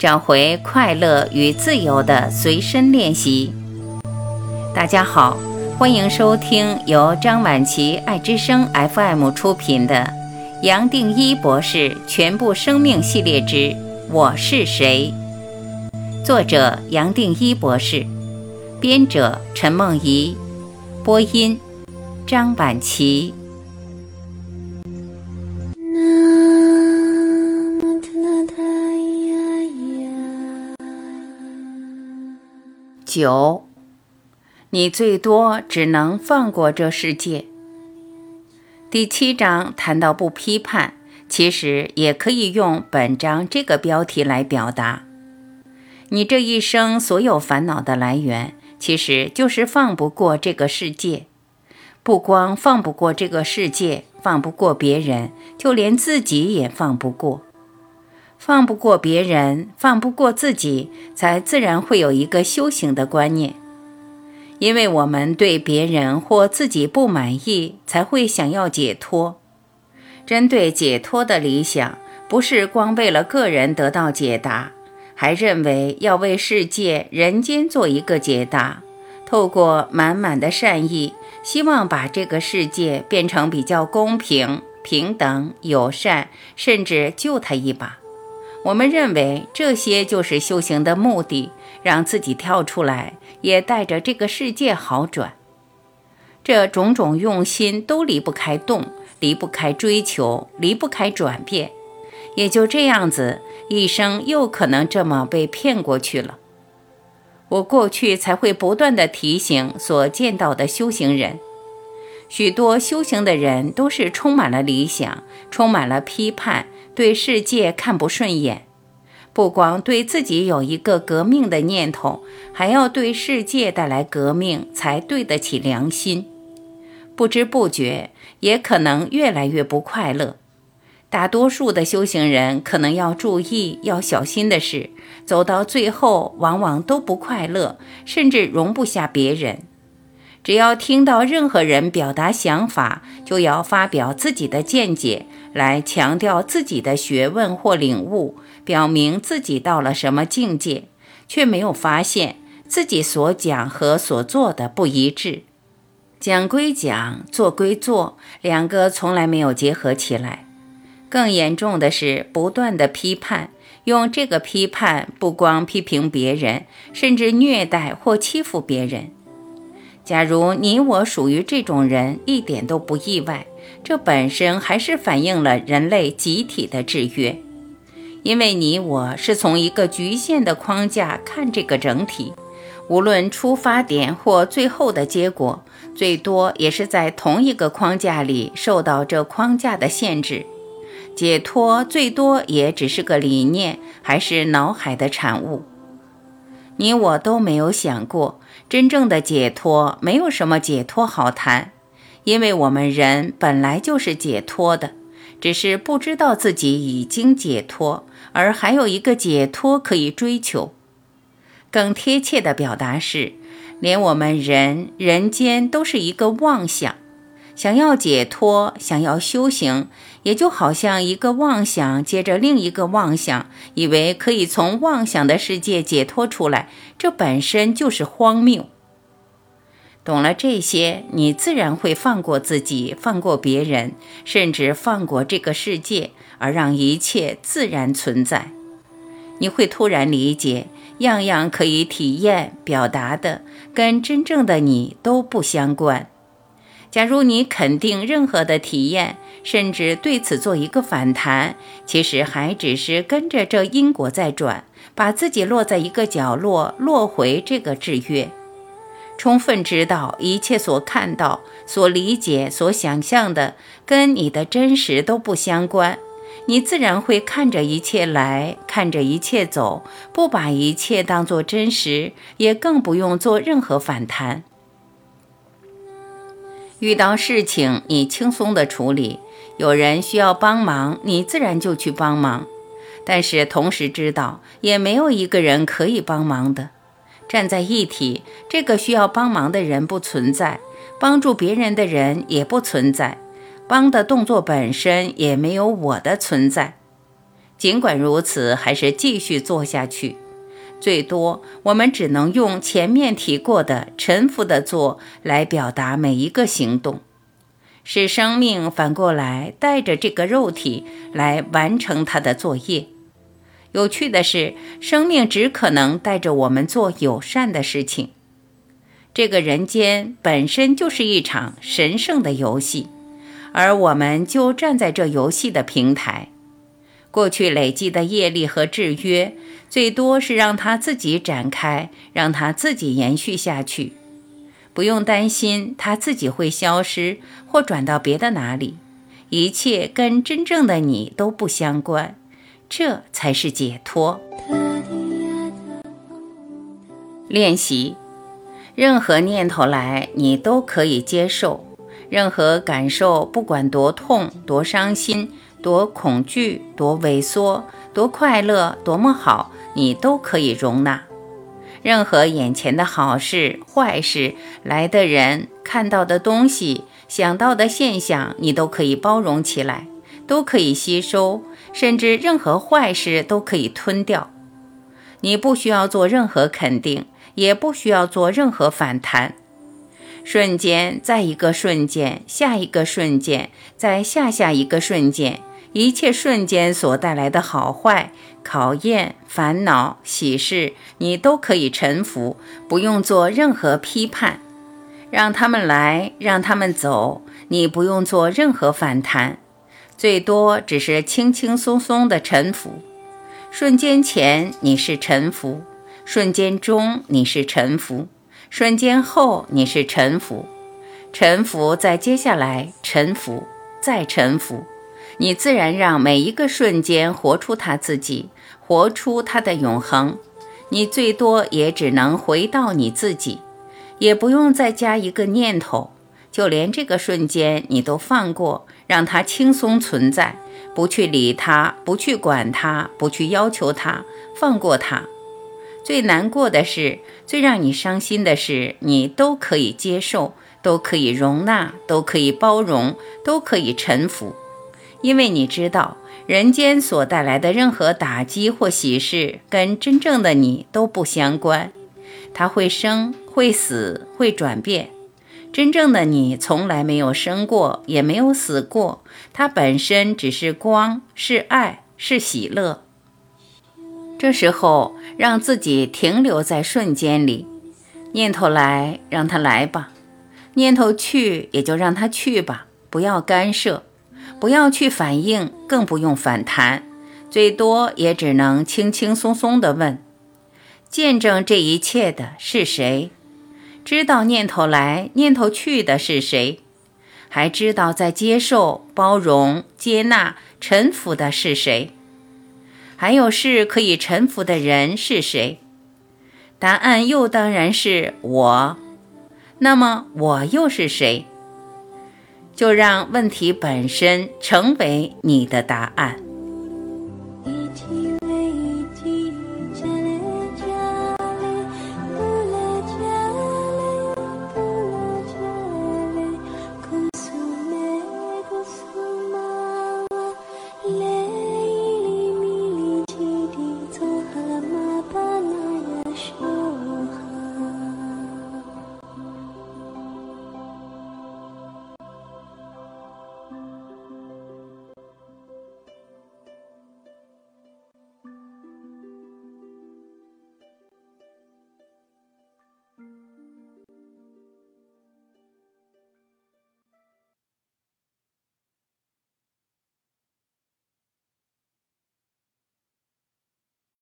找回快乐与自由的随身练习。大家好，欢迎收听由张晚琪爱之声 FM 出品的《杨定一博士全部生命系列之我是谁》，作者杨定一博士，编者陈梦怡，播音张晚琪。九，你最多只能放过这世界。第七章谈到不批判，其实也可以用本章这个标题来表达。你这一生所有烦恼的来源，其实就是放不过这个世界。不光放不过这个世界，放不过别人，就连自己也放不过。放不过别人，放不过自己，才自然会有一个修行的观念。因为我们对别人或自己不满意，才会想要解脱。针对解脱的理想，不是光为了个人得到解答，还认为要为世界、人间做一个解答。透过满满的善意，希望把这个世界变成比较公平、平等、友善，甚至救他一把。我们认为这些就是修行的目的，让自己跳出来，也带着这个世界好转。这种种用心都离不开动，离不开追求，离不开转变。也就这样子，一生又可能这么被骗过去了。我过去才会不断的提醒所见到的修行人，许多修行的人都是充满了理想，充满了批判。对世界看不顺眼，不光对自己有一个革命的念头，还要对世界带来革命，才对得起良心。不知不觉，也可能越来越不快乐。大多数的修行人可能要注意、要小心的是，走到最后，往往都不快乐，甚至容不下别人。只要听到任何人表达想法，就要发表自己的见解。来强调自己的学问或领悟，表明自己到了什么境界，却没有发现自己所讲和所做的不一致。讲归讲，做归做，两个从来没有结合起来。更严重的是，不断的批判，用这个批判不光批评别人，甚至虐待或欺负别人。假如你我属于这种人，一点都不意外。这本身还是反映了人类集体的制约，因为你我是从一个局限的框架看这个整体，无论出发点或最后的结果，最多也是在同一个框架里受到这框架的限制。解脱最多也只是个理念，还是脑海的产物。你我都没有想过，真正的解脱没有什么解脱好谈。因为我们人本来就是解脱的，只是不知道自己已经解脱，而还有一个解脱可以追求。更贴切的表达是，连我们人人间都是一个妄想。想要解脱，想要修行，也就好像一个妄想接着另一个妄想，以为可以从妄想的世界解脱出来，这本身就是荒谬。懂了这些，你自然会放过自己，放过别人，甚至放过这个世界，而让一切自然存在。你会突然理解，样样可以体验、表达的，跟真正的你都不相关。假如你肯定任何的体验，甚至对此做一个反弹，其实还只是跟着这因果在转，把自己落在一个角落，落回这个制约。充分知道一切所看到、所理解、所想象的，跟你的真实都不相关，你自然会看着一切来，看着一切走，不把一切当作真实，也更不用做任何反弹。遇到事情，你轻松的处理；有人需要帮忙，你自然就去帮忙。但是同时知道，也没有一个人可以帮忙的。站在一体，这个需要帮忙的人不存在，帮助别人的人也不存在，帮的动作本身也没有我的存在。尽管如此，还是继续做下去。最多，我们只能用前面提过的臣服的做来表达每一个行动，使生命反过来带着这个肉体来完成它的作业。有趣的是，生命只可能带着我们做友善的事情。这个人间本身就是一场神圣的游戏，而我们就站在这游戏的平台。过去累积的业力和制约，最多是让它自己展开，让它自己延续下去。不用担心它自己会消失或转到别的哪里，一切跟真正的你都不相关，这才是解脱。练习。任何念头来，你都可以接受；任何感受，不管多痛、多伤心、多恐惧、多萎缩、多快乐、多么好，你都可以容纳。任何眼前的好事、坏事、来的人、看到的东西、想到的现象，你都可以包容起来，都可以吸收，甚至任何坏事都可以吞掉。你不需要做任何肯定。也不需要做任何反弹，瞬间，在一个瞬间，下一个瞬间，在下下一个瞬间，一切瞬间所带来的好坏、考验、烦恼、喜事，你都可以臣服，不用做任何批判，让他们来，让他们走，你不用做任何反弹，最多只是轻轻松松的臣服。瞬间前，你是臣服。瞬间中你是臣服，瞬间后你是臣服，臣服在接下来臣服再臣服，你自然让每一个瞬间活出他自己，活出他的永恒。你最多也只能回到你自己，也不用再加一个念头，就连这个瞬间你都放过，让它轻松存在，不去理它，不去管它，不去要求它，放过它。最难过的是，最让你伤心的是，你都可以接受，都可以容纳，都可以包容，都可以臣服，因为你知道，人间所带来的任何打击或喜事，跟真正的你都不相关。它会生，会死，会转变。真正的你从来没有生过，也没有死过。它本身只是光，是爱，是喜乐。这时候，让自己停留在瞬间里，念头来，让它来吧；念头去，也就让它去吧。不要干涉，不要去反应，更不用反弹，最多也只能轻轻松松地问：见证这一切的是谁？知道念头来、念头去的是谁？还知道在接受、包容、接纳、臣服的是谁？还有是可以臣服的人是谁？答案又当然是我。那么我又是谁？就让问题本身成为你的答案。